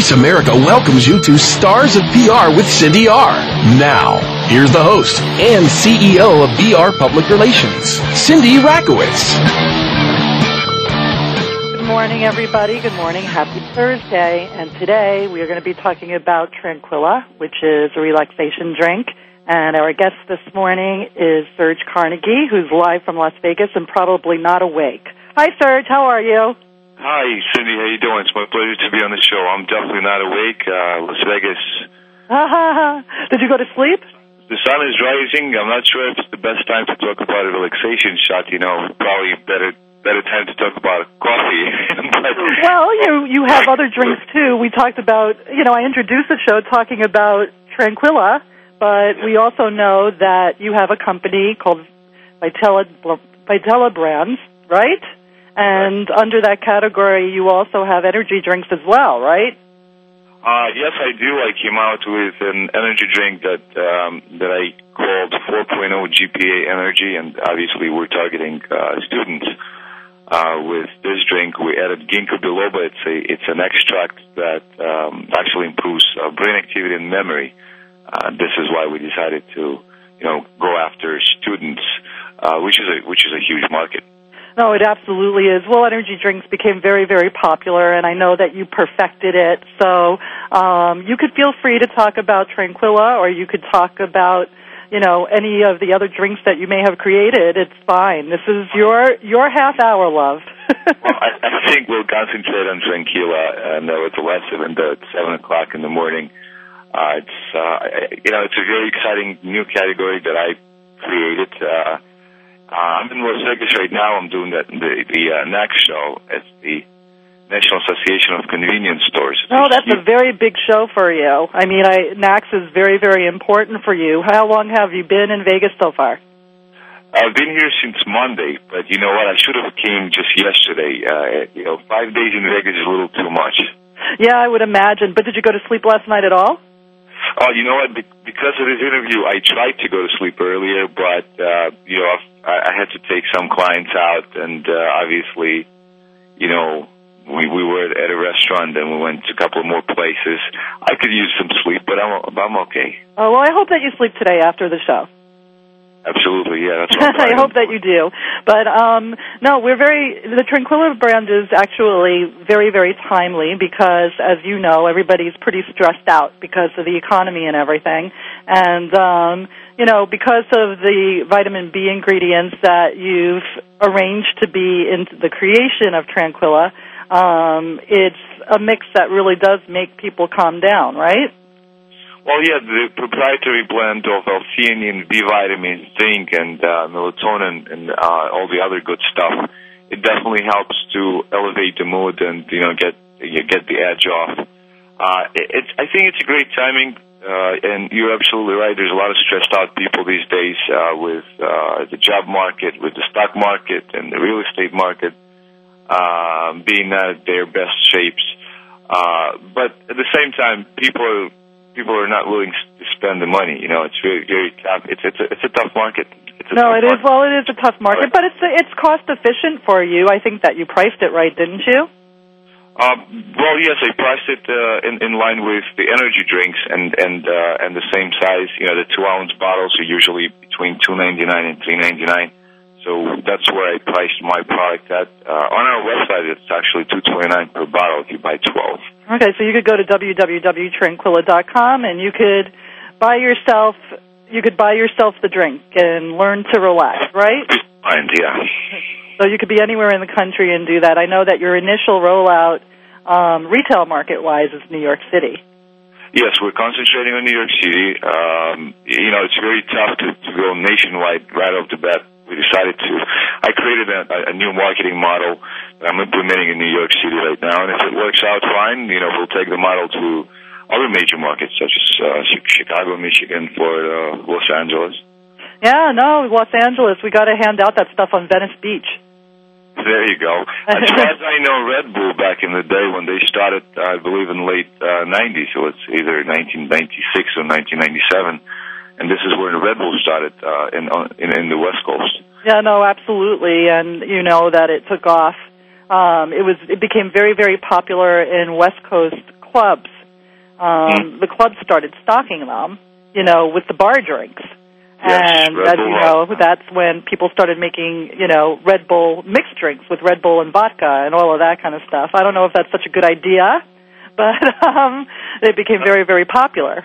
Voice America welcomes you to Stars of PR with Cindy R. Now, here's the host and CEO of VR Public Relations, Cindy Rakowitz. Good morning, everybody. Good morning. Happy Thursday. And today we are going to be talking about Tranquila, which is a relaxation drink. And our guest this morning is Serge Karnegie, who's live from Las Vegas and probably not awake. Hi, Serge. How are you? Hi, Cindy. How you doing? It's my pleasure to be on the show. I'm definitely not awake. Uh, Las Vegas. Did you go to sleep? The sun is rising. I'm not sure if it's the best time to talk about a relaxation shot. You know, probably better better time to talk about coffee. but, Well, you you have other drinks too. We talked about, you know, I introduced the show talking about Tranquila, but we also know that you have a company called Vitella Vitella Brands, right? And under that category, you also have energy drinks as well, right? uh, yes, I do. I came out with an energy drink that um, that I called 4.0 GPA Energy, and obviously we're targeting uh, students. Uh, with this drink, we added ginkgo biloba. It's a it's an extract that um, actually improves uh, brain activity and memory. Uh, this is why we decided to, you know, go after students, uh, which is a which is a huge market. No, it absolutely is. Well, energy drinks became very, very popular, and I know that you perfected it. So um, you could feel free to talk about Tranquila, or you could talk about, you know, any of the other drinks that you may have created. It's fine. This is your your half hour, love. well, I, I think we'll concentrate on Tranquila, and uh, it's less than the seven o'clock in the morning. Uh, it's uh, you know it's a very exciting new category that I created. Uh, uh, I'm in Las Vegas right now. I'm doing the the, the uh, NACS show. It's the National Association of Convenience Stores. No, that's a very big show for you. I mean, I, NACS is very, very important for you. How long have you been in Vegas so far? I've been here since Monday, but you know what? I should have came just yesterday. Uh, you know, five days in Vegas is a little too much. Yeah, I would imagine. But did you go to sleep last night at all? Oh, you know what? Be- Because of this interview, I tried to go to sleep earlier, but uh, you know, I, I had to take some clients out, and uh, obviously, you know, we we were at a restaurant, and we went to a couple of more places. I could use some sleep, but I'm I'm okay. Oh, well, I hope that you sleep today after the show. Absolutely, yeah. That's what I hope that you do. But um no, we're very the Tranquila brand is actually very very timely because as you know, everybody's pretty stressed out because of the economy and everything. And um you know, because of the vitamin B ingredients that you've arranged to be in the creation of Tranquila, um it's a mix that really does make people calm down, right? Well, yeah, the proprietary blend of L-theanine, B vitamin, zinc, and uh, melatonin, and uh, all the other good stuff. It definitely helps to elevate the mood and you know get you get the edge off. Uh, it, it's I think it's a great timing, uh, and you're absolutely right. There's a lot of stressed out people these days uh, with uh, the job market, with the stock market, and the real estate market uh, being not at their best shapes. Uh, but at the same time, people are people are not willing to spend the money. You know, it's very very tough. It's it's a, it's a tough market. It's a No, tough it is. market. Well, it is a tough market, but it's it's cost efficient for you. I think that you priced it right, didn't you? Um, well, yes, I priced it uh, in in line with the energy drinks and and uh, and the same size. You know, the two ounce bottles are usually between two ninety nine and three ninety nine. So that's where I priced my product at. Uh, on our website, it's actually two twenty nine per bottle if you buy twelve. Okay, so you could go to www.tranquila.com and you could buy yourself you could buy yourself the drink and learn to relax, right? And yeah, So you could be anywhere in the country and do that. I know that your initial rollout um, retail market wise is New York City. Yes, we're concentrating on New York City. Um, you know, it's very tough to, to go nationwide right off the bat. We decided to. I created a, a new marketing model that I'm implementing in New York City right now, and if it works out fine, you know, we'll take the model to other major markets such as uh, Chicago, Michigan, Florida, Los Angeles. Yeah, no, Los Angeles. We got to hand out that stuff on Venice Beach. There you go. As far as I know, Red Bull back in the day when they started, I believe in late uh, 90s, so it's either 1996 or 1997, and this is where the Red Bull started uh, in, in in the West Coast. Yeah, no, absolutely, and you know that it took off. Um, it was it became very very popular in West Coast clubs. Um, mm. The clubs started stocking them, you know, with the bar drinks. Yes, and as you know, that's when people started making, you know, Red Bull mixed drinks with Red Bull and vodka and all of that kind of stuff. I don't know if that's such a good idea, but um, it became very, very popular.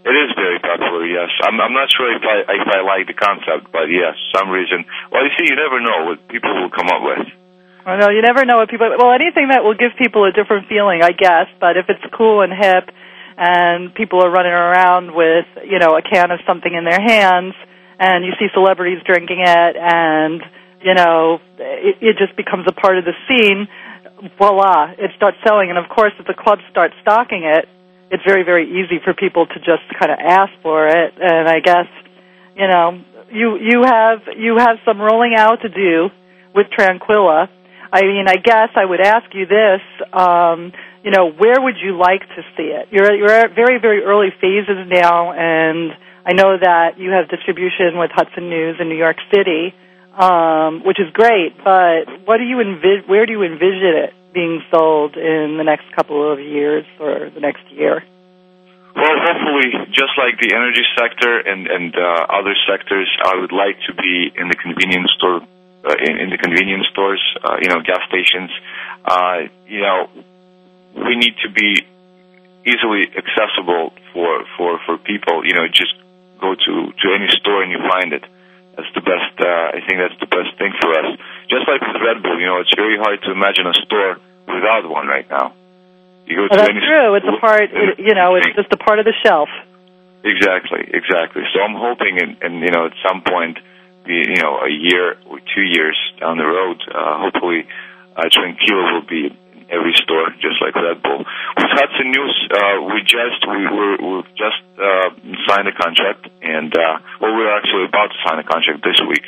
It is very popular, yes. I'm, I'm not sure if I if I like the concept, but yes, some reason. Well, you see, you never know what people will come up with. I know you never know what people. Well, anything that will give people a different feeling, I guess. But if it's cool and hip and people are running around with you know a can of something in their hands and you see celebrities drinking it and you know it, it just becomes a part of the scene voila it starts selling and of course if the clubs start stocking it it's very very easy for people to just kind of ask for it and i guess you know you you have you have some rolling out to do with tranquila i mean i guess i would ask you this um you know, where would you like to see it? You're you're at very very early phases now, and I know that you have distribution with Hudson News in New York City, um, which is great. But what do you envis- Where do you envision it being sold in the next couple of years or the next year? Well, hopefully, just like the energy sector and and uh, other sectors, I would like to be in the convenience store, uh, in, in the convenience stores, uh, you know, gas stations. Uh, you know, we need to be easily accessible for for for people. You know, just go to to any store and you find it. That's the best. Uh, I think that's the best thing for us. Just like with Red Bull, you know, it's very hard to imagine a store without one right now. You go well, to that's any true. It's a part. It, you know, it's just a part of the shelf. Exactly, exactly. So I'm hoping, and, and you know, at some point, you know, a year or two years down the road, uh, hopefully, uh, Tranquila will be every store, just like Red Bull. With Hudson News, uh, we just we were we just uh, signed a contract, and uh, well, we're actually about to sign a contract this week.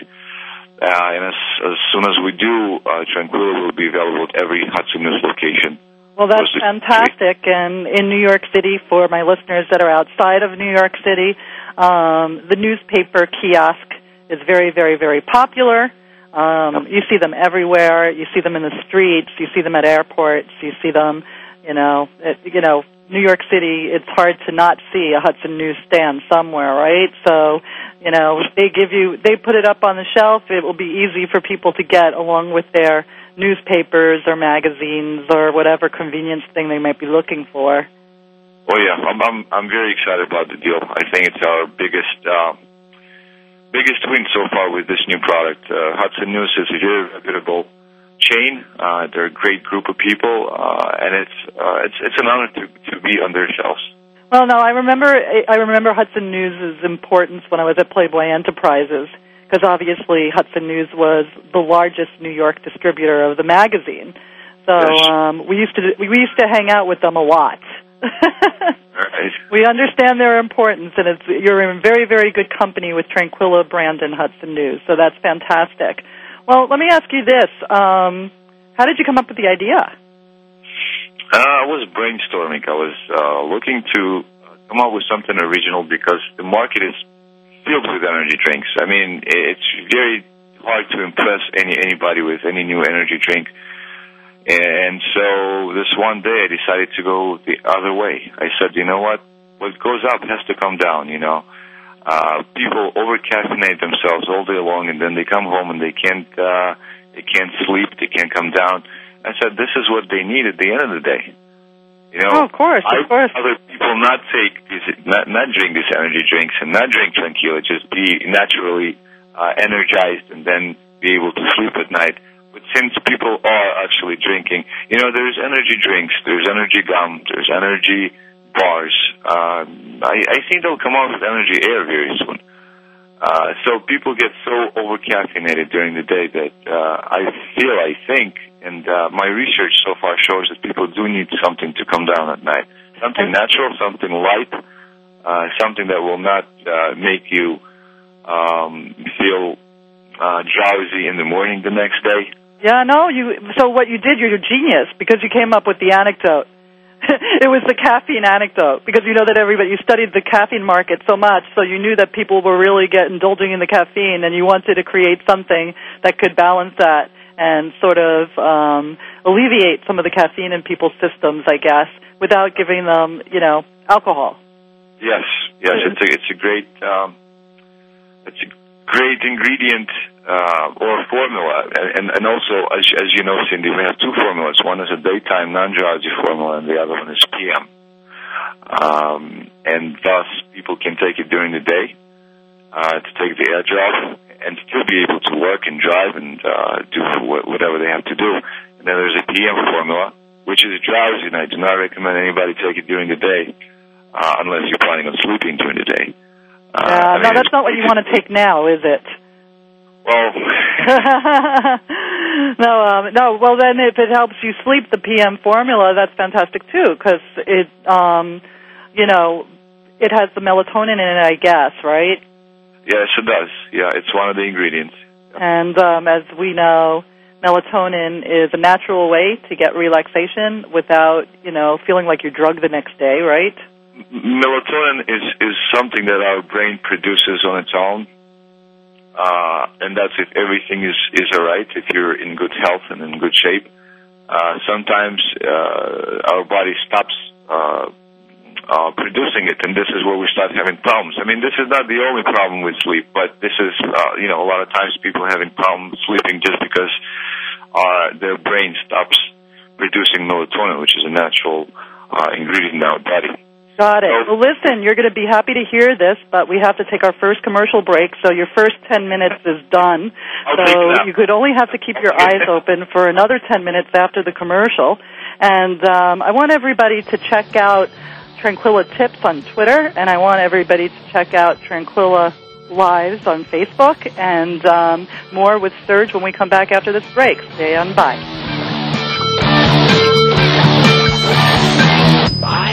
Uh, and as, as soon as we do, uh, Tranquila will be available at every Hudson News location. Well, that's fantastic. And in New York City, for my listeners that are outside of New York City, um, the newspaper kiosk is very, very, very popular. Um, you see them everywhere. You see them in the streets. You see them at airports. You see them, you know, it, you know, New York City. It's hard to not see a Hudson newsstand somewhere, right? So, you know, they give you, they put it up on the shelf. It will be easy for people to get along with their newspapers or magazines or whatever convenience thing they might be looking for. Oh yeah, I'm I'm, I'm very excited about the deal. I think it's our biggest. Uh, biggest win so far with this new product. Uh, Hudson News is a very reputable chain. Uh, they're a great group of people, uh, and it's uh, it's it's an honor to to be on their shelves. Well, no, I remember I remember Hudson News' importance when I was at Playboy Enterprises because obviously Hudson News was the largest New York distributor of the magazine. So um, we used to we used to hang out with them a lot. Right. We understand their importance, and it's, you're in very, very good company with Tranquila Brand and Hudson News, so that's fantastic. Well, let me ask you this: um, How did you come up with the idea? Uh, I was brainstorming. I was uh, looking to come up with something original because the market is filled with energy drinks. I mean, it's very hard to impress any anybody with any new energy drink. And so this one day I decided to go the other way. I said, you know what? What goes up has to come down, you know. Uh, people over caffeinate themselves all day long and then they come home and they can't, uh, they can't sleep, they can't come down. I said, this is what they need at the end of the day. You know, oh, of course, of course. Other people not take these, not not drink these energy drinks and not drink tranquila, just be naturally uh, energized and then be able to sleep at night But since people are actually drinking, you know, there's energy drinks, there's energy gum, there's energy bars. Um, I, I think they'll come out with energy air very soon. Uh, so people get so over caffeinated during the day that uh, I feel, I think, and uh, my research so far shows that people do need something to come down at night. Something natural, something light, uh, something that will not uh, make you um, feel uh, drowsy in the morning the next day. Yeah, no, you. So what you did, you're a genius because you came up with the anecdote. it was the caffeine anecdote because you know that everybody you studied the caffeine market so much, so you knew that people were really get indulging in the caffeine, and you wanted to create something that could balance that and sort of um, alleviate some of the caffeine in people's systems, I guess, without giving them, you know, alcohol. Yes, yes, it's a it's a great um, it's a great ingredient uh, or formula, and and also as as you know, Cindy, we have two formulas. One is a daytime non-drowsy formula, and the other one is PM. Um, and thus, people can take it during the day uh, to take the edge off, and still be able to work and drive and uh, do whatever they have to do. And then there's a PM formula, which is drowsy, and I do not recommend anybody take it during the day uh, unless you're planning on sleeping during the day. Uh, Uh, I no, mean, that's not what you want to take now, is it? Well, no, um, no. Well, then, if it helps you sleep, the PM formula, that's fantastic too, because it, um, you know, it has the melatonin in it, I guess, right? yes, it does. Yeah, it's one of the ingredients. And um, as we know, melatonin is a natural way to get relaxation without, you know, feeling like you're drugged the next day, right? Melatonin is is something that our brain produces on its own, uh, and that's if everything is is alright. If you're in good health and in good shape, uh, sometimes uh, our body stops. Uh, uh, producing it, and this is where we start having problems. I mean, this is not the only problem with sleep, but this is, uh, you know, a lot of times people having problems sleeping just because their brain stops producing melatonin, which is a natural ingredient in our body. Got it. So- Well, listen, you're going to be happy to hear this, but we have to take our first commercial break, so your first 10 minutes is done. I'll so take you could only have to keep your eyes open for another 10 minutes after the commercial. And um, I want everybody to check out Tranquila Tips on Twitter, and I want everybody to check out Tranquila Lives on Facebook, and um, more with Serge when we come back after this break. Stay on by. I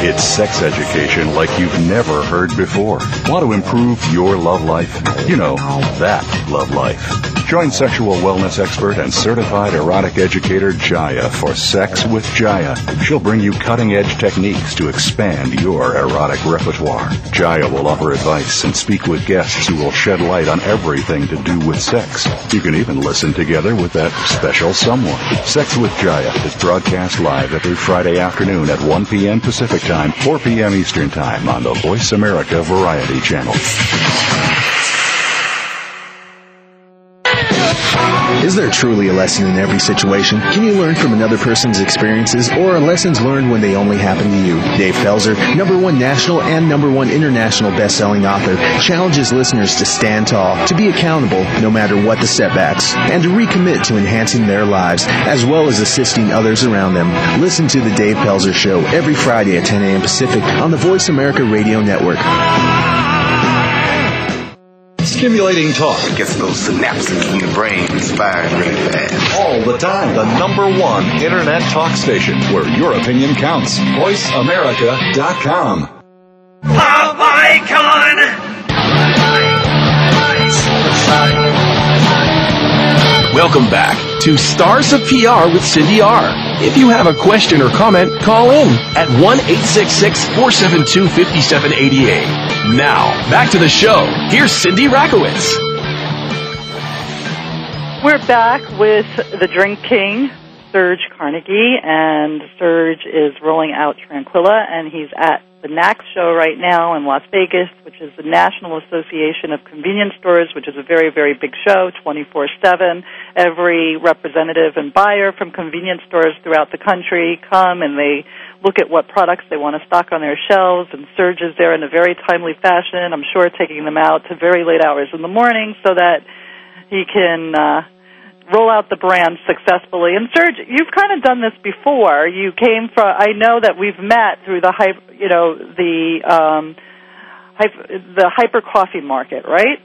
It's sex education like you've never heard before. Want to improve your love life? You know, that love life. Join sexual wellness expert and certified erotic educator Jaya for Sex with Jaya. She'll bring you cutting edge techniques to expand your erotic repertoire. Jaya will offer advice and speak with guests who will shed light on everything to do with sex. You can even listen together with that special someone. Sex with Jaya is broadcast live every Friday afternoon at 1 p.m. Pacific Time, 4 p.m. Eastern Time on the Voice America Variety Channel. Is there truly a lesson in every situation? Can you learn from another person's experiences or are lessons learned when they only happen to you? Dave Pelzer, number one national and number one international best-selling author, challenges listeners to stand tall, to be accountable no matter what the setbacks, and to recommit to enhancing their lives as well as assisting others around them. Listen to the Dave Pelzer Show every Friday at 10 a.m. Pacific on the Voice America Radio Network. Stimulating talk. It Gets those synapses in the brain firing really fast. All the time. The number one internet talk station where your opinion counts. VoiceAmerica.com. Pop icon! Welcome back to Stars of PR with Cindy R. If you have a question or comment, call in at 1-866-472-5788. Now, back to the show. Here's Cindy Rakowitz. We're back with the Drink King, Serge Karnegie, and Serge is rolling out Tranquila, and he's at the NACS show right now in Las Vegas, which is the National Association of Convenience Stores, which is a very, very big show, 24-7. Every representative and buyer from convenience stores throughout the country come and they look at what products they want to stock on their shelves, and Serge is there in a very timely fashion, I'm sure taking them out to very late hours in the morning so that he can uh, roll out the brand successfully. And Serge, you've kind of done this before. You came from. I know that we've met through the hype, you know, the um, hype, the hyper coffee market, right?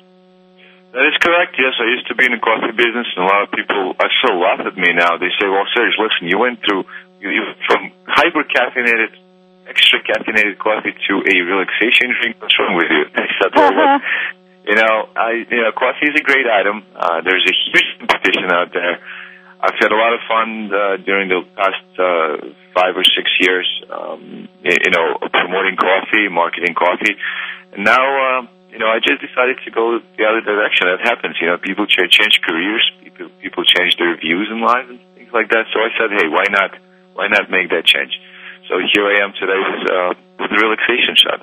That is correct. Yes, I used to be in the coffee business, and a lot of people I still laugh at me now. They say, "Well, Serge, listen, you went through you, you from hyper caffeinated, extra caffeinated coffee to a relaxation drink. What's wrong with you?" I said, "Well, you know, I you know, coffee is a great item. Uh, there's a huge competition out there. I've had a lot of fun uh, during the past uh, five or six years, um, you know, promoting coffee, marketing coffee, and now, uh, you know, I just decided to go the other direction. That happens, you know, people ch- change careers, people people change their views in life and things like that. So I said, hey, why not, why not make that change? So here I am today with uh, with the relaxation shot.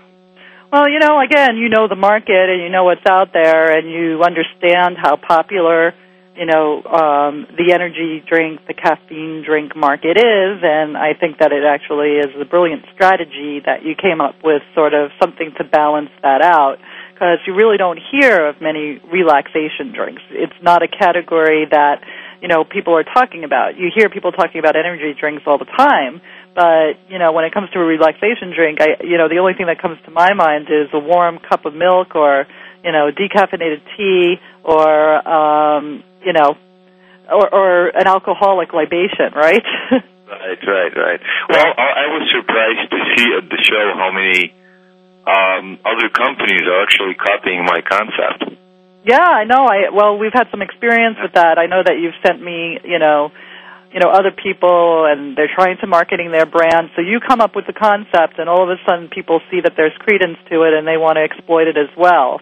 Well, you know, again, you know the market and you know what's out there, and you understand how popular, you know, um, the energy drink, the caffeine drink market is, and I think that it actually is a brilliant strategy that you came up with, sort of something to balance that out. Because you really don't hear of many relaxation drinks. It's not a category that you know people are talking about. You hear people talking about energy drinks all the time, but you know when it comes to a relaxation drink, I you know the only thing that comes to my mind is a warm cup of milk or you know decaffeinated tea or um, you know or, or an alcoholic libation, right? Right, right, right. Well, I I was surprised to see at the show how many um, other companies are actually copying my concept. Yeah, I know. I well, we've had some experience with that. I know that you've sent me, you know, you know, other people, and they're trying to marketing their brand. So you come up with the concept, and all of a sudden, people see that there's credence to it, and they want to exploit it as well.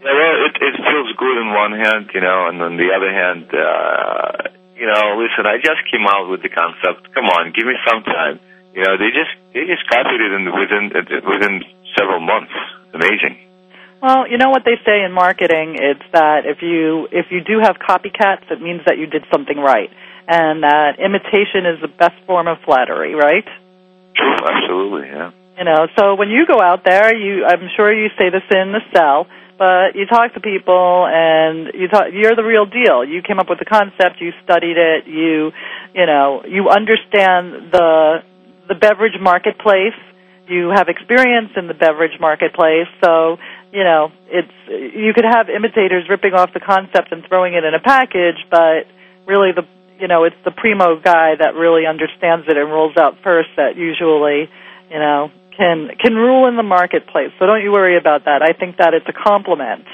Yeah, well, it, it feels good on one hand, you know, and on the other hand, uh, you know, listen, I just came out with the concept. Come on, give me some time. You know, they just they just copied it in within within several months. Amazing. Well, you know what they say in marketing? It's that if you if you do have copycats, it means that you did something right, and that imitation is the best form of flattery, right? True, absolutely, yeah. You know, so when you go out there, you I'm sure you say this in the cell, but you talk to people and you talk you're the real deal. You came up with the concept, you studied it, you you know, you understand the the beverage marketplace. You have experience in the beverage marketplace, so you know, it's you could have imitators ripping off the concept and throwing it in a package, but really the you know, it's the primo guy that really understands it and rolls out first that usually, you know, can can rule in the marketplace. So don't you worry about that. I think that it's a compliment.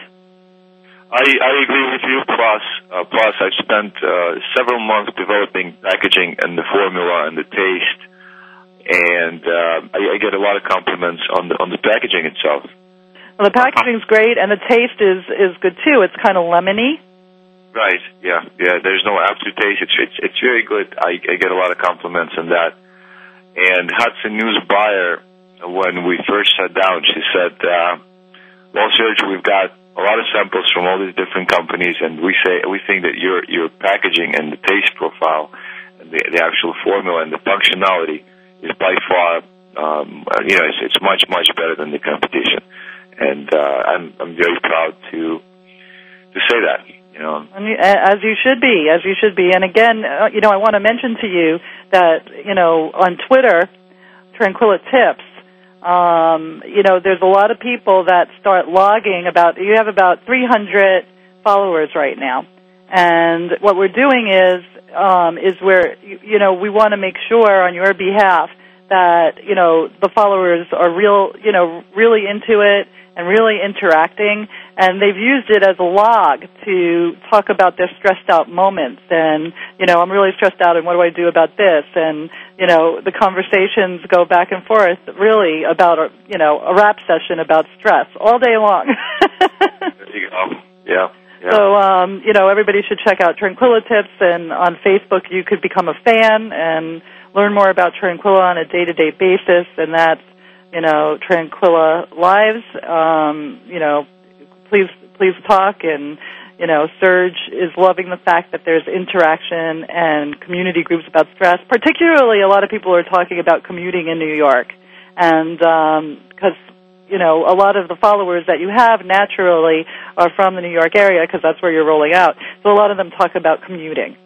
I, I agree with you. Plus, uh, plus, I've spent uh, several months developing packaging and the formula and the taste, and uh, I, I get a lot of compliments on the on the packaging itself. Well, the packaging's great and the taste is is good too. It's kind of lemony. Right. Yeah. Yeah. There's no aftertaste. It's it's it's very good. I, I get a lot of compliments on that. And Hudson News buyer, when we first sat down, she said, uh, "Well, Serge, we've got a lot of samples from all these different companies, and we say we think that your your packaging and the taste profile, and the, the actual formula and the functionality is by far, um, you know, it's, it's much much better than the competition, and uh, I'm I'm very proud to to say that. You know, you- As you should be, as you should be. And again, uh, you know, I want to mention to you that, you know, on Twitter, Tranquila Tips, um, you know, there's a lot of people that start logging about, you have about 300 followers right now. And what we're doing is, um, is where, you you know, we want to make sure on your behalf that, you know, the followers are real, you know, really into it and really interacting. And they've used it as a log to talk about their stressed out moments. And, you know, I'm really stressed out and what do I do about this? And, you know, the conversations go back and forth really about, a, you know, a rap session about stress all day long. there you go. Yeah. Yeah. So, um, you know, everybody should check out Tranquila Tips, and on Facebook you could become a fan and learn more about Tranquila on a day-to-day basis, and that's, you know, Tranquila Lives. Um, you know, please, please talk, and, you know, Serge is loving the fact that there's interaction and community groups about stress. Particularly, a lot of people are talking about commuting in New York, and because you know, a lot of the followers that you have naturally are from the New York area because that's where you're rolling out. So a lot of them talk about commuting.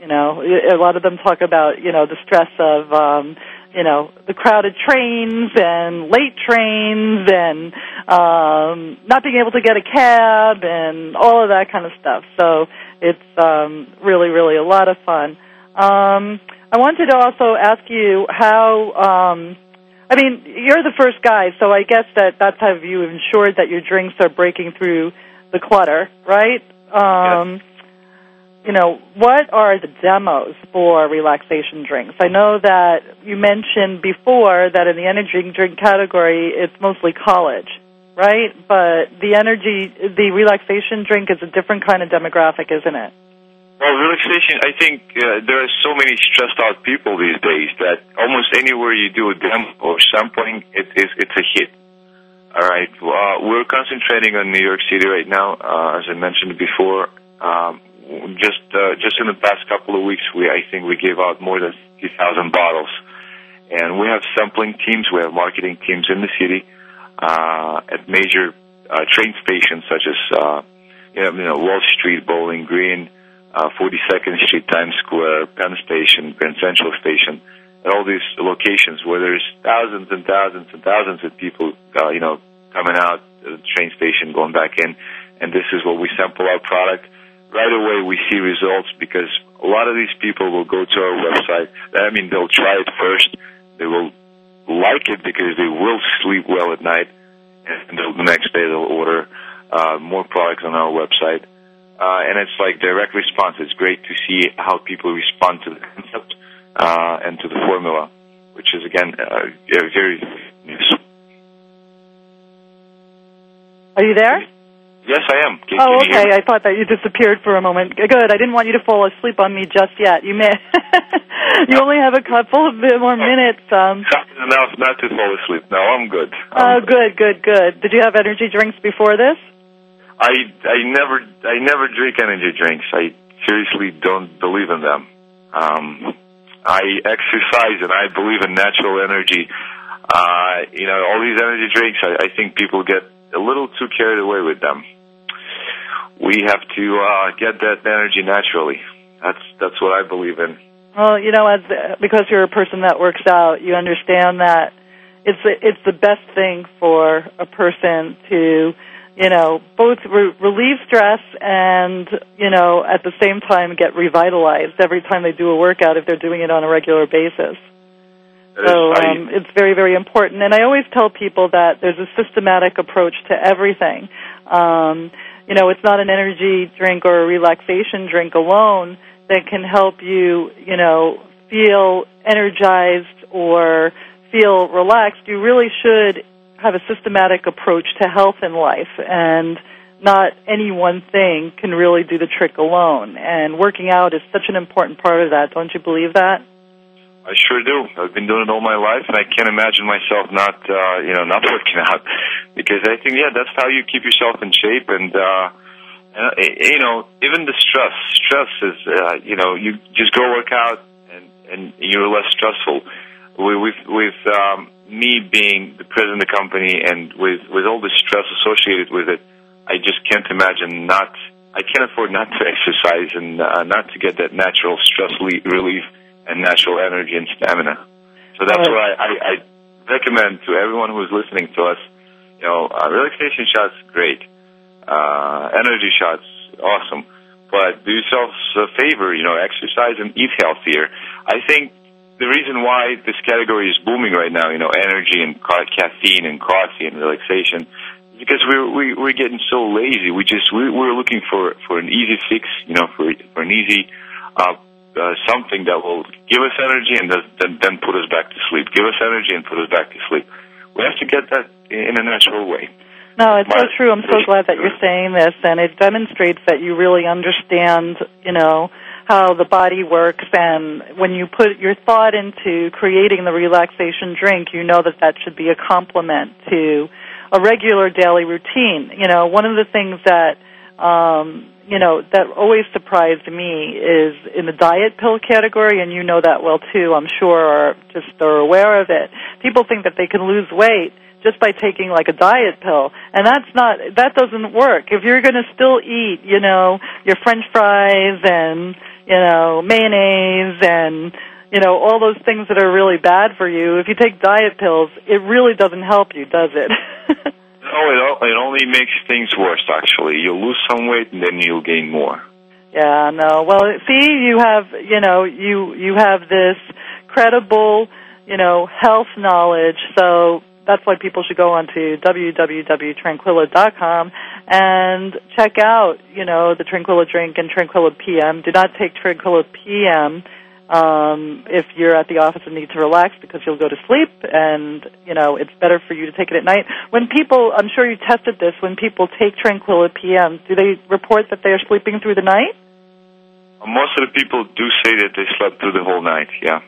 You know, a lot of them talk about, you know, the stress of, um, you know, the crowded trains and late trains and um, not being able to get a cab and all of that kind of stuff. So it's um, really, really a lot of fun. Um, I wanted to also ask you how. Um, I mean, you're the first guy, so I guess that that's how you ensured that your drinks are breaking through the clutter, right? Um, You know, what are the demos for relaxation drinks? I know that you mentioned before that in the energy drink category, it's mostly college, right? But the energy, the relaxation drink is a different kind of demographic, isn't it? Well, relaxation, I think uh, there are so many stressed out people these days that almost anywhere you do a demo or sampling, it is it's a hit. All right, uh, we're concentrating on New York City right now, uh, as I mentioned before. Um, just uh, just in the past couple of weeks, we I think we gave out more than 50,000 bottles, and we have sampling teams, we have marketing teams in the city uh, at major uh, train stations such as uh, you know, you know Wall Street, Bowling Green uh, 42nd Street, Times Square, Penn Station, Penn Central Station, and all these locations where there's thousands and thousands and thousands of people, uh, you know, coming out the train station, going back in, and this is where we sample our product. Right away, we see results because a lot of these people will go to our website. I mean, they'll try it first. They will like it because they will sleep well at night, and the next day they'll order uh, more products on our website uh, and it's like direct response. It's great to see how people respond to the concept uh, and to the formula, which is again uh, very. News. Are you there? Yes, I am. Can, oh, can okay. I thought that you disappeared for a moment. Good. I didn't want you to fall asleep on me just yet. You may. you only have a couple of bit more minutes. Um, Enough not to fall asleep. No, I'm good. oh, good, good, good. Did you have energy drinks before this? I I never I never drink energy drinks. I seriously don't believe in them. Um, I exercise and I believe in natural energy. Uh, you know, all these energy drinks, I, I think people get a little too carried away with them. We have to uh, get that energy naturally. That's that's what I believe in. Well, you know, as because you're a person that works out, you understand that it's the, it's the best thing for a person to, you know, both re- relieve stress and you know at the same time get revitalized every time they do a workout if they're doing it on a regular basis. So um, it's very, very important. And I always tell people that there's a systematic approach to everything. Um, you know, it's not an energy drink or a relaxation drink alone that can help you, you know, feel energized or feel relaxed. You really should have a systematic approach to health in life and not any one thing can really do the trick alone. And working out is such an important part of that. Don't you believe that? I sure do. I've been doing it all my life, and I can't imagine myself not, uh, you know, not working out. Because I think, yeah, that's how you keep yourself in shape, and, uh, and uh, you know, even the stress. Stress is, uh, you know, you just go work out, and and you're less stressful. With with, um, me being the president of the company, and with with all the stress associated with it, I just can't imagine not. I can't afford not to exercise and uh, not to get that natural stress relief and natural energy and stamina. So that's Right. why I, I recommend to everyone who's listening to us, you know, uh, relaxation shots, great. Uh, energy shots, awesome. But do yourselves a favor, you know, exercise and eat healthier. I think the reason why this category is booming right now, you know, energy and ca- caffeine and coffee and relaxation, is because we're we, we're getting so lazy. We just we, we're looking for for an easy fix, you know, for for an easy uh, uh, something that will give us energy and then then put us back to sleep. Give us energy and put us back to sleep. We have to get that in a natural way. No, it's so true. I'm so glad that you're saying this, and it demonstrates that you really understand, you know, how the body works. And when you put your thought into creating the relaxation drink, you know that that should be a complement to a regular daily routine. You know, one of the things that um, you know that always surprised me is in the diet pill category, and you know that well too. I'm sure, or just are aware of it. People think that they can lose weight just by taking like a diet pill and that's not that doesn't work if you're going to still eat you know your french fries and you know mayonnaise and you know all those things that are really bad for you if you take diet pills it really doesn't help you does it No, it it only makes things worse. Actually, you'll lose some weight and then you'll gain more. yeah no well see you have you know you you have this credible you know health knowledge so that's why people should go on to www.tranquila.com and check out, you know, the Tranquila drink and Tranquila PM. Do not take Tranquila PM um, if you're at the office and need to relax because you'll go to sleep and, you know, it's better for you to take it at night. When people, I'm sure you tested this, when people take Tranquila PM, do they report that they are sleeping through the night? Most of the people do say that they slept through the whole night. Yeah.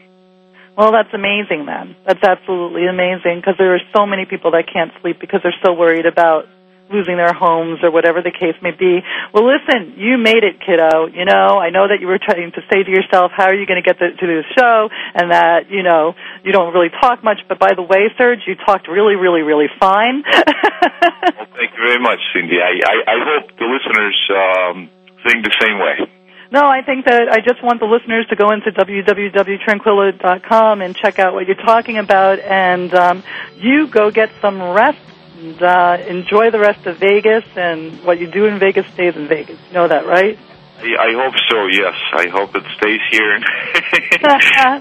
Well, that's amazing then. That's absolutely amazing because there are so many people that can't sleep because they're so worried about losing their homes or whatever the case may be. Well, listen, you made it, kiddo. You know, I know that you were trying to say to yourself, how are you going to get to, to this show? And that, you know, you don't really talk much. But by the way, Serge, you talked really, really, really fine. Well, thank you very much, Cindy. I I, I hope the listeners um, think the same way. No, I think that I just want the listeners to go into www.tranquila.com and check out what you're talking about, and um, you go get some rest and uh, enjoy the rest of Vegas, and what you do in Vegas stays in Vegas. You know that, right? I, I hope so. Yes, I hope it stays here.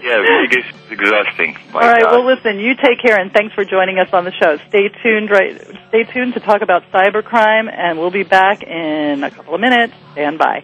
yeah, Vegas is exhausting. My All right. God. Well, listen. You take care, and thanks for joining us on the show. Stay tuned. Right. Stay tuned to talk about cybercrime, and we'll be back in a couple of minutes. Stand by.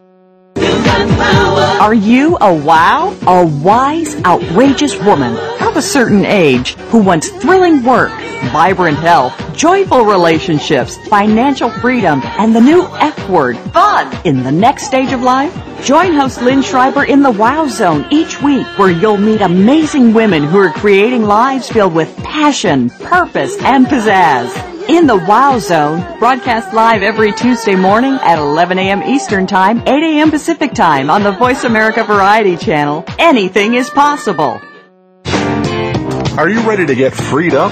Are you a wow? A wise, outrageous woman of a certain age who wants thrilling work, vibrant health, joyful relationships, financial freedom, and the new F word, fun, in the next stage of life? Join host Lynn Schreiber in the Wow Zone each week where you'll meet amazing women who are creating lives filled with passion, purpose, and pizzazz. In the Wow Zone, broadcast live every Tuesday morning at 11 a.m. Eastern Time, 8 a.m. Pacific Time on the Voice America Variety Channel. Anything is possible. Are you ready to get freed up?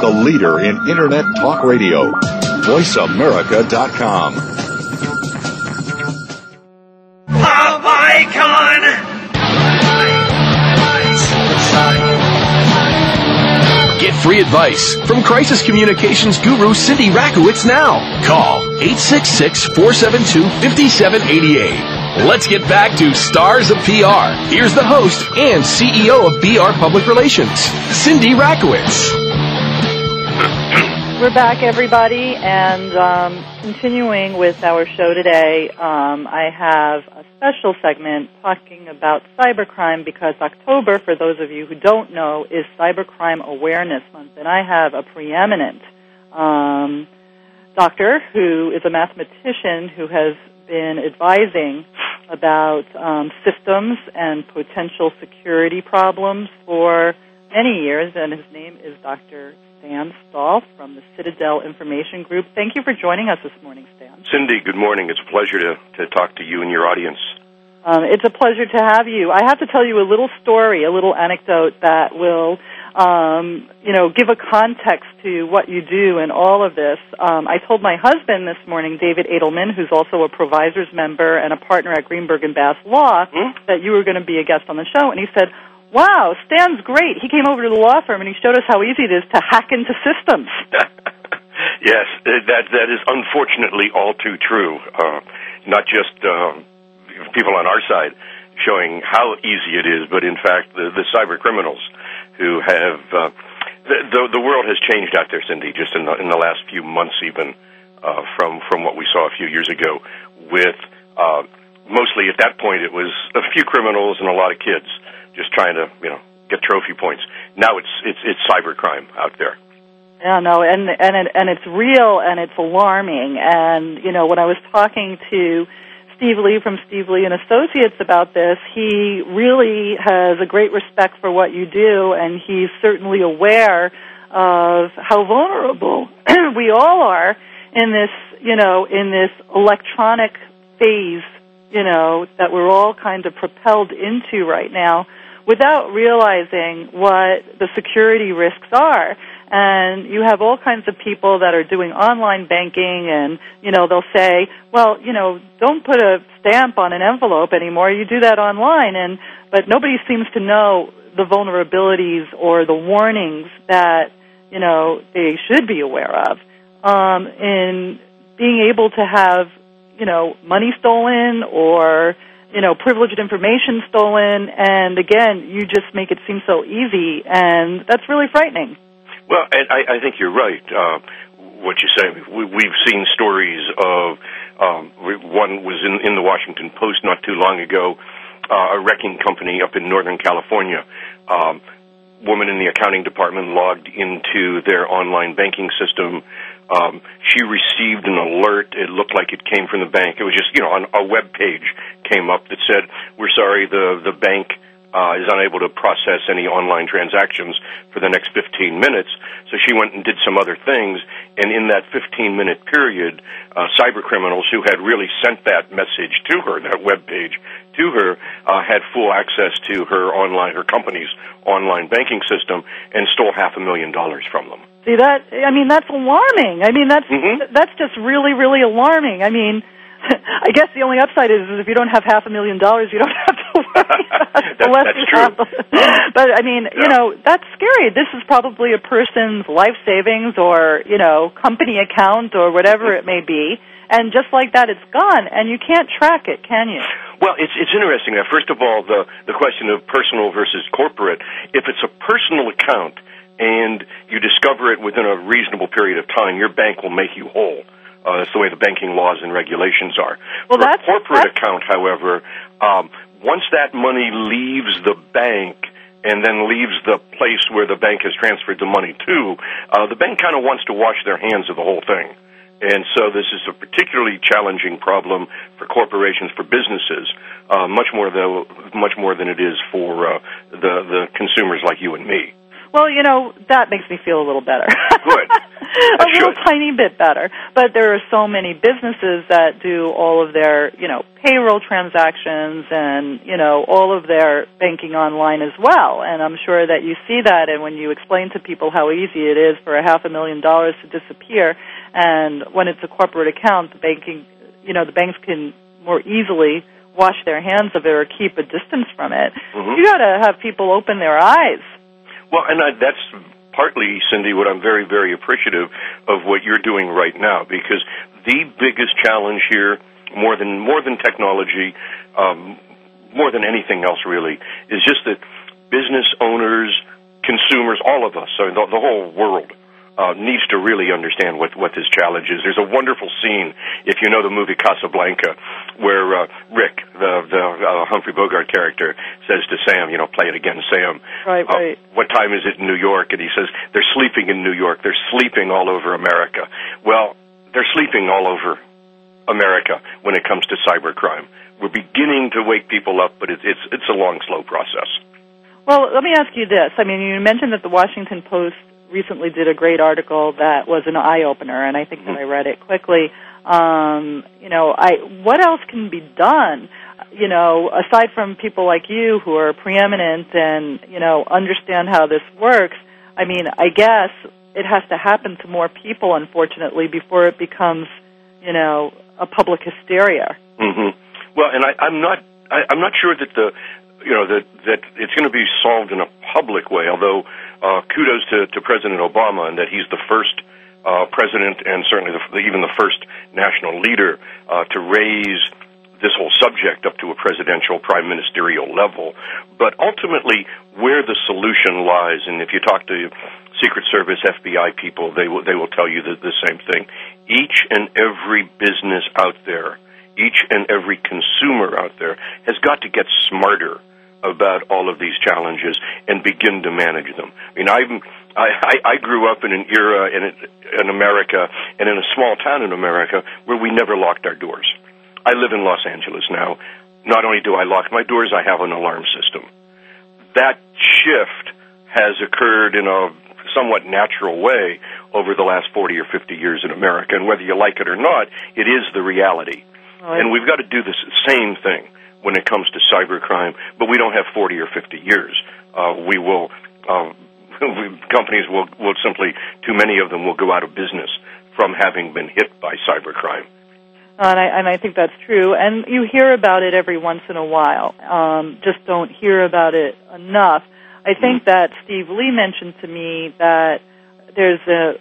The leader in Internet talk radio. VoiceAmerica.com. Pop icon! Get free advice from crisis communications guru Cindy Rakowitz now. Call 866-472-5788. Let's get back to Stars of PR. Here's the host and CEO of VR Public Relations, Cindy Rakowitz. We're back, everybody, and um, continuing with our show today, um, I have a special segment talking about cybercrime because October, for those of you who don't know, is Cybercrime Awareness Month, and I have a preeminent um, doctor who is a mathematician who has been advising about um, systems and potential security problems for many years, and his name is Dr. Stan Stahl from the Citadel Information Group. Thank you for joining us this morning, Stan. Cindy, good morning. It's a pleasure to, to talk to you and your audience. Um, it's a pleasure to have you. I have to tell you a little story, a little anecdote that will, um, you know, give a context to what you do and all of this. Um, I told my husband this morning, David Edelman, who's also a ProVisors member and a partner at Greenberg and Bass Law, that you were going to be a guest on the show, and he said, "Wow, Stan's great. He came over to the law firm and he showed us how easy it is to hack into systems." Yes, uh, that that is unfortunately all too true. Uh, not just uh, people on our side showing how easy it is, but in fact the, the cyber criminals who have uh, the, the the world has changed out there, Cindy, just in the in the last few months, even uh, from from what we saw a few years ago. With uh, mostly at that point, it was a few criminals and a lot of kids just trying to you know get trophy points. Now it's it's it's cybercrime out there. Yeah, no, and and it, and it's real and it's alarming. And you know, when I was talking to Steve Lee from Steve Lee and Associates about this, he really has a great respect for what you do, and he's certainly aware of how vulnerable we all are in this, you know, in this electronic phase, you know, that we're all kind of propelled into right now, without realizing what the security risks are. And you have all kinds of people that are doing online banking and you know they'll say well you know don't put a stamp on an envelope anymore. You do that online. And but nobody seems to know the vulnerabilities or the warnings that you know they should be aware of. Um, in being able to have you know money stolen or you know privileged information stolen and again you just make it seem so easy and that's really frightening Well, and I, I think you're right. Uh, what you say, we, we've seen stories of um, one was in, in the Washington Post not too long ago. Uh, a wrecking company up in Northern California. Um, woman in the accounting department logged into their online banking system. Um, she received an alert. It looked like it came from the bank. It was just, you know, on a web page came up that said, "We're sorry, the the bank uh, is unable to process any online transactions for the next 15 minutes. So she went and did some other things, and in that 15 minute period, uh, cyber criminals who had really sent that message to her, that web page to her, uh, had full access to her online, her company's online banking system, and stole half a million dollars from them. See that? I mean, that's alarming. I mean, that's mm-hmm. that's just really, really alarming. I mean, I guess the only upside is, is if you don't have half a million dollars, you don't have to worry about it. The less that's you true. have, but I mean, you know, that's scary. This is probably a person's life savings or you know company account or whatever it may be, and just like that, it's gone, and you can't track it, can you? Well, it's it's interesting. Now, first of all, the the question of personal versus corporate. If it's a personal account and you discover it within a reasonable period of time, your bank will make you whole. Uh, that's the way the banking laws and regulations are. Well, For that's- a corporate account, however, um, once that money leaves the bank and then leaves the place where the bank has transferred the money to, uh, the bank kind of wants to wash their hands of the whole thing. And so this is a particularly challenging problem for corporations, for businesses, uh, much more though, much more than it is for uh, the the consumers like you and me. Well, you know, that makes me feel a little better. Good. a little tiny bit better. But there are so many businesses that do all of their, you know, payroll transactions and, you know, all of their banking online as well. And I'm sure that you see that and when you explain to people how easy it is for a half a million dollars to disappear and when it's a corporate account, the banking, you know, the banks can more easily wash their hands of it or keep a distance from it. Mhm. You got to have people open their eyes. Well, and I, that's partly, Cindy, what I'm very, very appreciative of what you're doing right now, because the biggest challenge here, more than more than technology, um, more than anything else, really, is just that business owners, consumers, all of us, so the, the whole world. Uh, needs to really understand what what this challenge is. There's a wonderful scene, if you know the movie Casablanca, where uh, Rick, the the uh, Humphrey Bogart character, says to Sam, you know, play it again, Sam. Right, Uh, right. what time is it in New York? And he says, they're sleeping in New York. They're sleeping all over America. Well, they're sleeping all over America when it comes to cybercrime. We're beginning to wake people up, but it's, it's, it's a long, slow process. Well, let me ask you this. I mean, you mentioned that the Washington Post recently did a great article that was an eye opener, and I think that I read it quickly. Um, you know, I what else can be done? You know, aside from people like you who are preeminent and you know understand how this works. I mean, I guess it has to happen to more people, unfortunately, before it becomes, you know, a public hysteria. hmm Well, and I, I'm not I, I'm not sure that the you know that that it's going to be solved in a public way. Although uh, kudos to, to President Obama and that he's the first uh, president and certainly the, even the first national leader uh, to raise this whole subject up to a presidential prime ministerial level. But ultimately, where the solution lies, and if you talk to Secret Service, FBI people, they will they will tell you the, the same thing. Each and every business out there, each and every consumer out there, has got to get smarter about all of these challenges and begin to manage them. I mean, I'm, I, I, I grew up in an era in, in America and in a small town in America where we never locked our doors. I live in Los Angeles now. Not only do I lock my doors, I have an alarm system. That shift has occurred in a somewhat natural way over the last 40 or 50 years in America, and whether you like it or not, it is the reality. And we've got to do the same thing when it comes to cybercrime, but we don't have 40 or 50 years. Uh, we will, uh, we, companies will, will simply, too many of them will go out of business from having been hit by cybercrime. And I, and I think that's true. And you hear about it every once in a while. Um, just don't hear about it enough. I think that Steve Lee mentioned to me that there's a,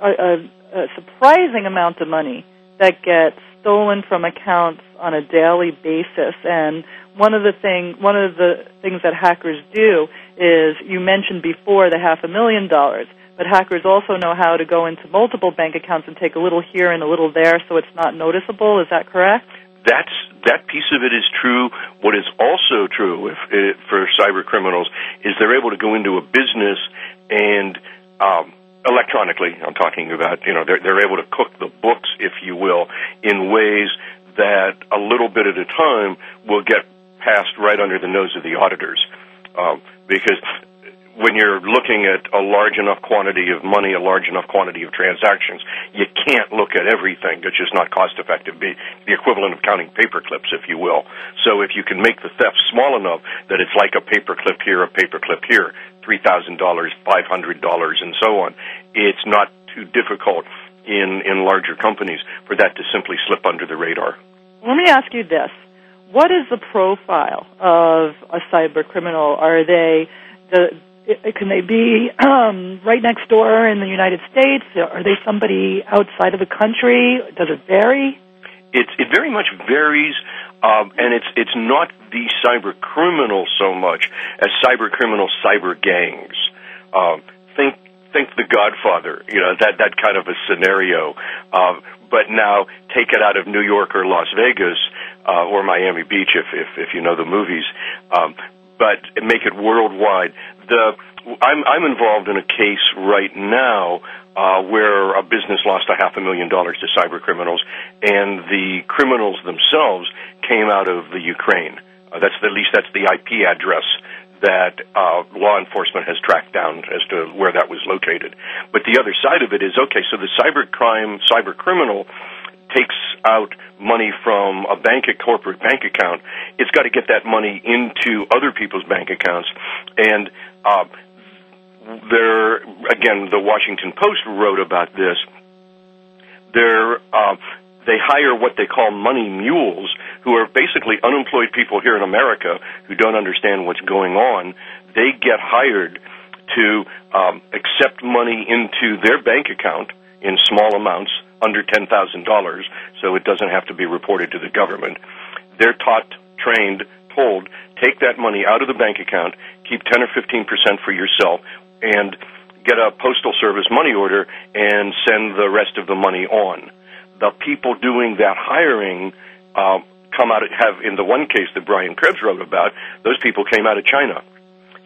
a, a, a surprising amount of money that gets stolen from accounts on a daily basis. And one of the thing, one of the things that hackers do is you mentioned before the half a million dollars. But hackers also know how to go into multiple bank accounts and take a little here and a little there so it's not noticeable. Is that correct? That's that piece of it is true. What is also true if, if, for cyber criminals is they're able to go into a business and um, electronically. I'm talking about you know they're they're able to cook the books, if you will, in ways that a little bit at a time will get passed right under the nose of the auditors, um, because when you're looking at a large enough quantity of money, a large enough quantity of transactions, you can't look at everything. It's just not cost effective. Be the equivalent of counting paper clips, if you will. So if you can make the theft small enough that it's like a paper clip here, a paper clip here, three thousand dollars, five hundred dollars, and so on, it's not too difficult in in larger companies for that to simply slip under the radar. Let me ask you this: What is the profile of a cyber criminal? Are they the can they be um, right next door in the United States? Are they somebody outside of the country? Does it vary? It it very much varies, um, and it's it's not the cyber criminal so much as cyber criminal cyber gangs. Um, think think The Godfather, you know that that kind of a scenario. Um, but now take it out of New York or Las Vegas uh, or Miami Beach if if, if you know the movies. Um, but make it worldwide. The I'm I'm involved in a case right now uh, where a business lost a half a million dollars to cyber criminals, and the criminals themselves came out of the Ukraine. Uh, that's the, at least that's the IP address that uh, law enforcement has tracked down as to where that was located. But the other side of it is okay. So the cyber crime, cyber criminal takes out money from a bank, a corporate bank account, it's got to get that money into other people's bank accounts. And uh, there, again, the Washington Post wrote about this. There, uh, they hire what they call money mules, who are basically unemployed people here in America who don't understand what's going on. They get hired to um, accept money into their bank account in small amounts under $10,000, so it doesn't have to be reported to the government. They're taught, trained, told, take that money out of the bank account, keep 10 or 15% for yourself, and get a postal service money order and send the rest of the money on. The people doing that hiring uh, come out of, have in the one case that Brian Krebs wrote about, those people came out of China.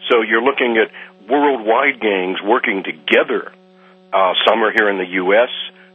So you're looking at worldwide gangs working together. Uh, some are here in the U.S.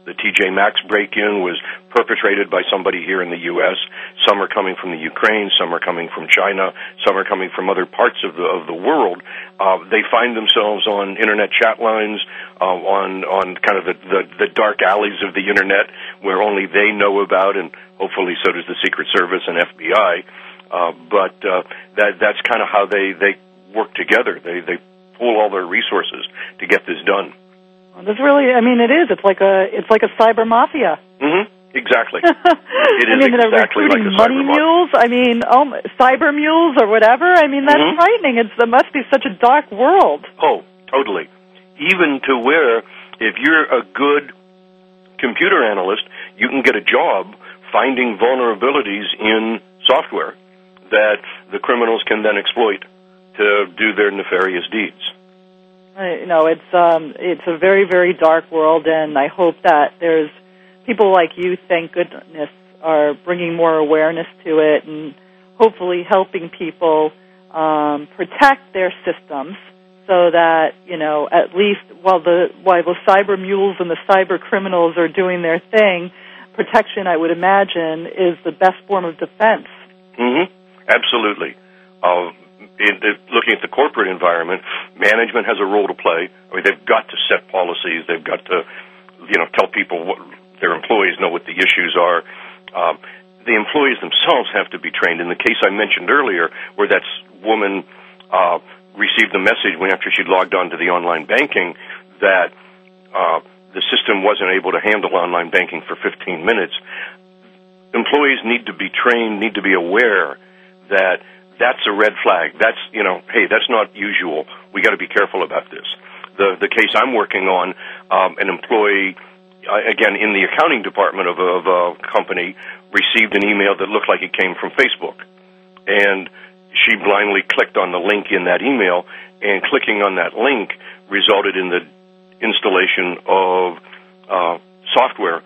The TJ Maxx break-in was perpetrated by somebody here in the U.S. Some are coming from the Ukraine, some are coming from China, some are coming from other parts of the of the world. Uh, they find themselves on internet chat lines, uh, on on kind of the, the the dark alleys of the internet where only they know about, and hopefully so does the Secret Service and FBI. Uh, but uh, that that's kind of how they they work together. They they pool all their resources to get this done. There's really, I mean, it is. It's like a, it's like a cyber mafia. Mm-hmm. Exactly. it I is mean, they're exactly like recruiting a money cyber mafia. mules. I mean, oh, cyber mules or whatever. I mean, that's Mhm. frightening. It's, it must be such a dark world. Oh, totally. Even to where if you're a good computer analyst, you can get a job finding vulnerabilities in software that the criminals can then exploit to do their nefarious deeds. You know, it's um, it's a very, very dark world, and I hope that there's people like you, thank goodness, are bringing more awareness to it, and hopefully helping people um, protect their systems, so that you know, at least while the while the cyber mules and the cyber criminals are doing their thing, protection, I would imagine, is the best form of defense. hmm Absolutely. Uh, in the, looking at the corporate environment, management has a role to play. I mean, they've got to set policies. They've got to, you know, tell people what their employees know what the issues are. Um, the employees themselves have to be trained. In the case I mentioned earlier, where that woman uh, received the message when after she'd logged on to the online banking that uh, the system wasn't able to handle online banking for 15 minutes, employees need to be trained, need to be aware that that's a red flag. That's you know, hey, that's not usual. We got to be careful about this. The the case I'm working on, um, an employee, uh, again in the accounting department of a, of a company, received an email that looked like it came from Facebook, and she blindly clicked on the link in that email, and clicking on that link resulted in the installation of uh, software,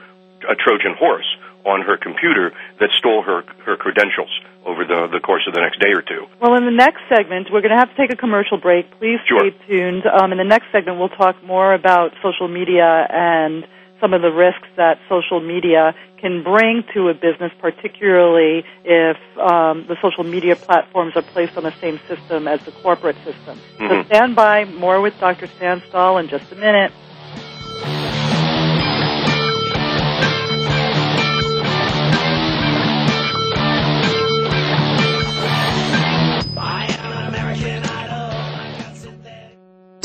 a Trojan horse, on her computer that stole her her credentials over the the course of the next day or two. Well, in the next segment, we're going to have to take a commercial break. Please Sure. stay tuned. Um, in the next segment, we'll talk more about social media and some of the risks that social media can bring to a business, particularly if um, the social media platforms are placed on the same system as the corporate system. So Mhm. stand by. More with Dr. Stan Stahl in just a minute.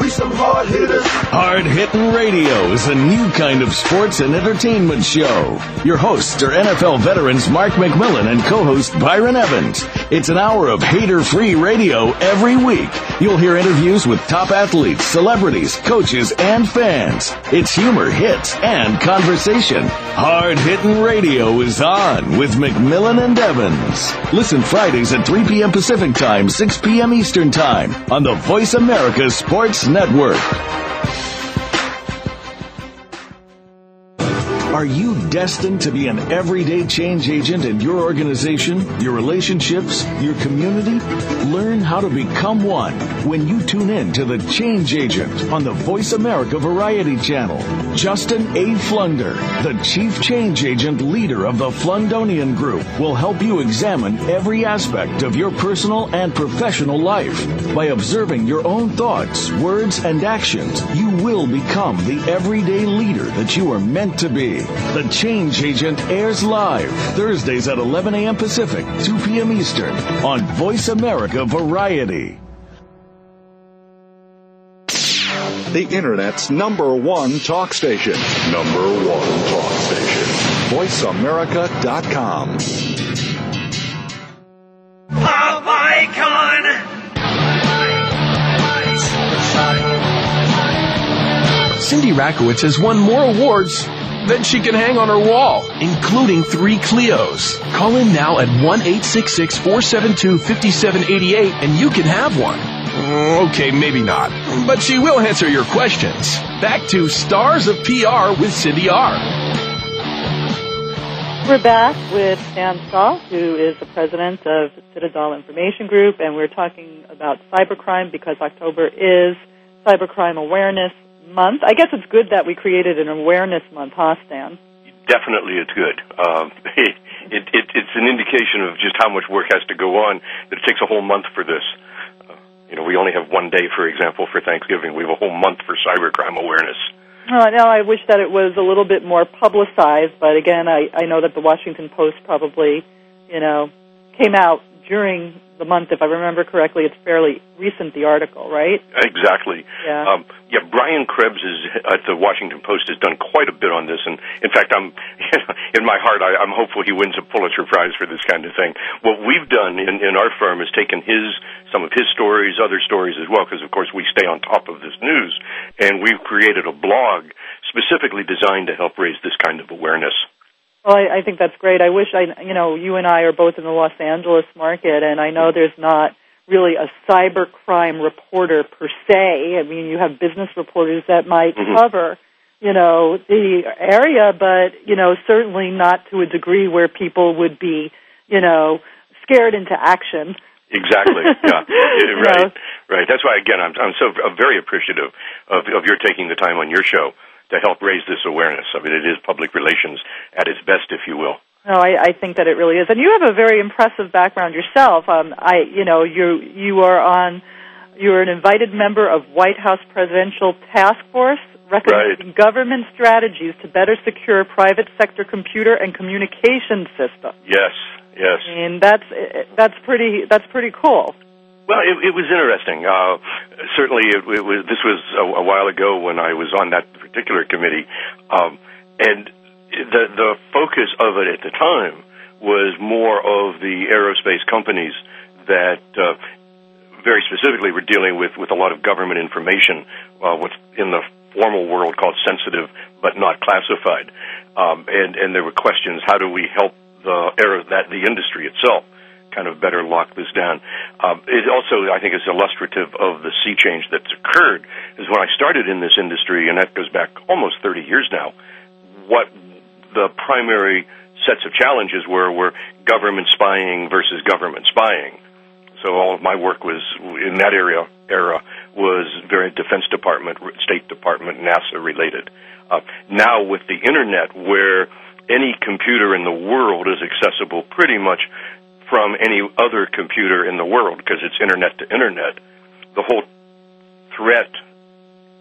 We some hard hitters. Hard Hitting Radio is a new kind of sports and entertainment show. Your hosts are NFL veterans Mark McMillan and co-host Byron Evans. It's an hour of hater-free radio every week. You'll hear interviews with top athletes, celebrities, coaches, and fans. It's humor, hits, and conversation. Hard Hitting Radio is on with McMillan and Evans. Listen Fridays at 3 p.m. Pacific Time, 6 p.m. Eastern Time on the Voice America Sports Network. Are you destined to be an everyday change agent in your organization, your relationships, your community? Learn how to become one when you tune in to The Change Agent on the Voice America Variety Channel. Justin A. Flunder, the Chief Change Agent leader of the Flundonian Group, will help you examine every aspect of your personal and professional life. By observing your own thoughts, words, and actions, you will become the everyday leader that you are meant to be. The Change Agent airs live Thursdays at 11 a.m. Pacific, 2 p.m. Eastern on Voice America Variety. The Internet's number one talk station. Number one talk station. VoiceAmerica.com. Pop icon. Cindy Rakowitz has won more awards than she can hang on her wall, including three Clios. Call in now at 1-866-472-5788 and you can have one. Mm, Okay, maybe not. But she will answer your questions. Back to Stars of PR with Cindy R. We're back with Stan Stahl, who is the president of Citadel Information Group, and we're talking about cybercrime because October is Cybercrime Awareness Month. I guess it's good that we created an awareness month, huh, Stan? Definitely, it's good. Um, it, it, it, it's an indication of just how much work has to go on. That it takes a whole month for this. Uh, you know, we only have one day, for example, for Thanksgiving. We have a whole month for cybercrime awareness. Uh, now, I wish that it was a little bit more publicized, but again, I, I know that the Washington Post probably, you know, came out during the month. If I remember correctly, it's fairly recent, the article, right? Exactly. Yeah. Um, yeah, Brian Krebs is at the Washington Post has done quite a bit on this, and in fact, I'm in my heart, I, I'm hopeful he wins a Pulitzer Prize for this kind of thing. What we've done in, in our firm is taken his some of his stories, other stories as well, because of course we stay on top of this news, and we've created a blog specifically designed to help raise this kind of awareness. Well, I, I think that's great. I wish I, you know, you and I are both in the Los Angeles market, and I know there's not really a cyber crime reporter per se. I mean, you have business reporters that might Mhm. cover, you know, the area, but you know, certainly not to a degree where people would be, you know, scared into action. Exactly. Yeah. Right. Right. That's why again I'm I'm so I'm very appreciative of of your taking the time on your show to help raise this awareness. I mean, it is public relations at its best, if you will. No, I, I think that it really is, and you have a very impressive background yourself. Um, I, you know, you you are on, you're an invited member of White House Presidential Task Force recommending government strategies to better secure private sector computer and communication systems. Yes. Yes. I mean, that's that's pretty that's pretty cool. Well, it, it was interesting. Uh, certainly, it, it was. This was a, a while ago when I was on that particular committee. Um, and the the focus of it at the time was more of the aerospace companies that uh, very specifically were dealing with with a lot of government information, uh, what's in the formal world called sensitive but not classified, um, and and there were questions: how do we help the air that the industry itself kind of better lock this down. Um, it also, I think, is illustrative of the sea change that's occurred. Is when I started in this industry, and that goes back almost 30 years now. What the primary sets of challenges were were government spying versus government spying. So all of my work was in that area era was very Defense Department, State Department, NASA related. Uh, now with the internet, where any computer in the world is accessible pretty much from any other computer in the world because it's internet to internet. The whole threat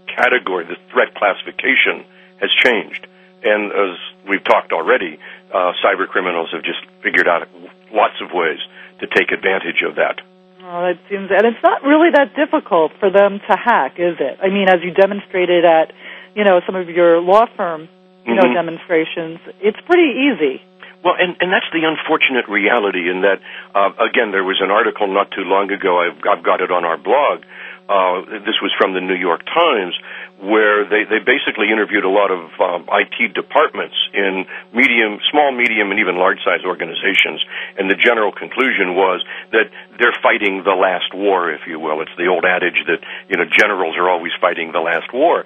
category, the threat classification has changed. And as we've talked already, uh, cyber criminals have just figured out lots of ways to take advantage of that. Oh, it seems, and it's not really that difficult for them to hack, is it? I mean, as you demonstrated at, you know, some of your law firm, you know, Mhm. demonstrations, it's pretty easy. Well, and, and that's the unfortunate reality in that, uh, again, there was an article not too long ago, I've, I've got it on our blog, uh, this was from the New York Times, where they, they basically interviewed a lot of um, IT departments in medium, small, medium, and even large size organizations, and the general conclusion was that they're fighting the last war, if you will. It's the old adage that, you know, generals are always fighting the last war.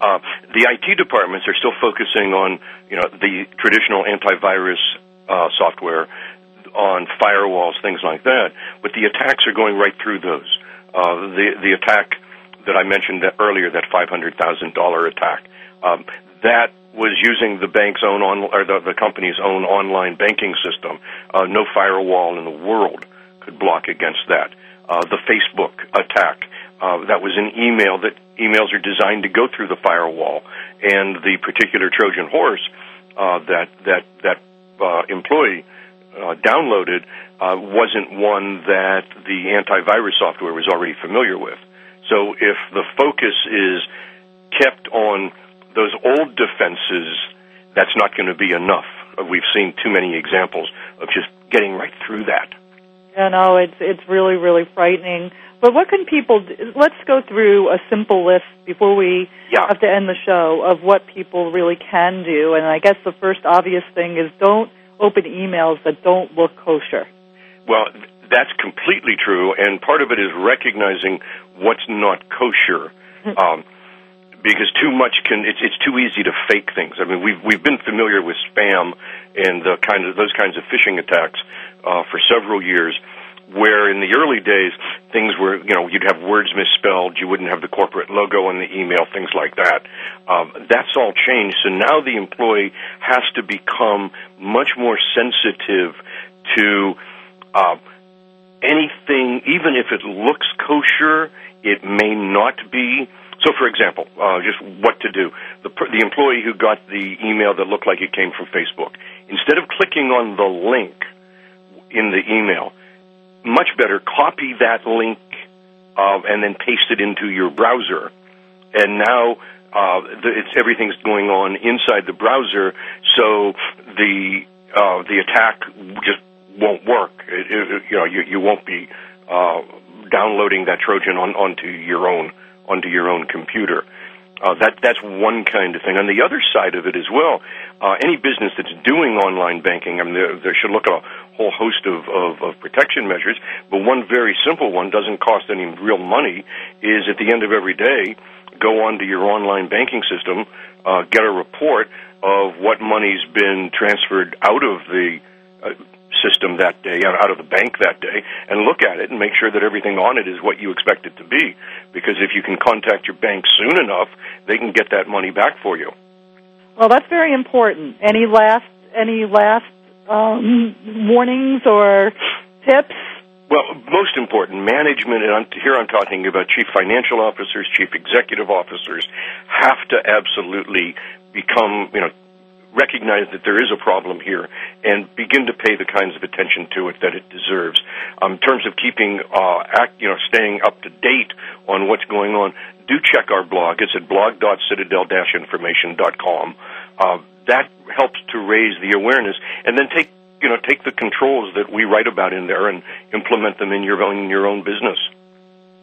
Uh, the IT departments are still focusing on, you know, the traditional antivirus uh, software, on firewalls, things like that. But the attacks are going right through those. Uh, the the attack that I mentioned that earlier, that five hundred thousand dollar attack, um, that was using the bank's own on or the, the company's own online banking system. Uh, no firewall in the world could block against that. Uh, the Facebook attack. Uh, that was an email that emails are designed to go through the firewall, and the particular Trojan horse uh, that that that uh, employee uh, downloaded uh, wasn't one that the antivirus software was already familiar with. So if the focus is kept on those old defenses, that's not going to be enough. Uh, We've seen too many examples of just getting right through that. You know, it's it's really really frightening. But what can people? Do? Let's go through a simple list before we have to end the show of what people really can do. And I guess the first obvious thing is don't open emails that don't look kosher. Well, that's completely true, and part of it is recognizing what's not kosher. Um, because too much can it's it's too easy to fake things. I mean, we've we've been familiar with spam and the kind of those kinds of phishing attacks uh, for several years. Where in the early days things were, you know, you'd have words misspelled, you wouldn't have the corporate logo in the email, things like that. Um, that's all changed. So now the employee has to become much more sensitive to uh, anything, even if it looks kosher, it may not be. So, for example, uh, just what to do. The, the employee who got the email that looked like it came from Facebook, instead of clicking on the link in the email, much better copy that link uh, and then paste it into your browser. And now uh, the, it's everything's going on inside the browser, so the uh, the attack just won't work. It, it, you know, you, you won't be uh, downloading that Trojan on, onto your own onto your own computer. Uh, that that's one kind of thing. On the other side of it as well, uh, any business that's doing online banking, I mean, there, there should look at a whole host of, of, of protection measures. But one very simple one doesn't cost any real money. Is at the end of every day, go onto your online banking system, uh, get a report of what money's been transferred out of the uh, system that day, out of the bank that day, and look at it and make sure that everything on it is what you expect it to be. Because if you can contact your bank soon enough, they can get that money back for you. Well, that's very important. Any last any last um, warnings or tips? Well, most important, management, and I'm, here I'm talking about chief financial officers, chief executive officers, have to absolutely become, you know, recognize that there is a problem here and begin to pay the kinds of attention to it that it deserves. Um, in terms of keeping, uh, act, you know, staying up to date on what's going on, do check our blog. It's at blog.citadel-information.com. uh, that helps to raise the awareness, and then take you know take the controls that we write about in there and implement them in your own in your own business.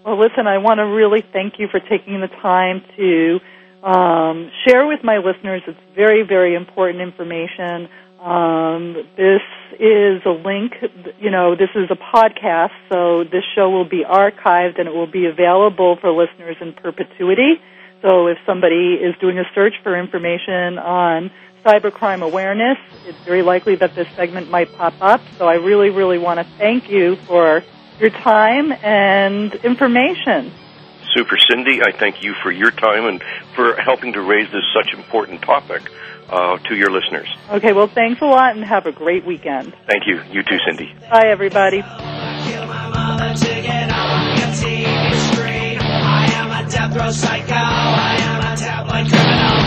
Well, listen, I want to really thank you for taking the time to um, share with my listeners. It's very, very important information. Um, this is a link, you know, this is a podcast, so this show will be archived and it will be available for listeners in perpetuity. So if somebody is doing a search for information on cybercrime awareness, it's very likely that this segment might pop up. So I really, really want to thank you for your time and information. Super Cindy, I thank you for your time and for helping to raise this such important topic uh, to your listeners. Okay, well, thanks a lot and have a great weekend. Thank you. You too, Cindy. Bye, everybody. death row psycho. I am a tabloid criminal.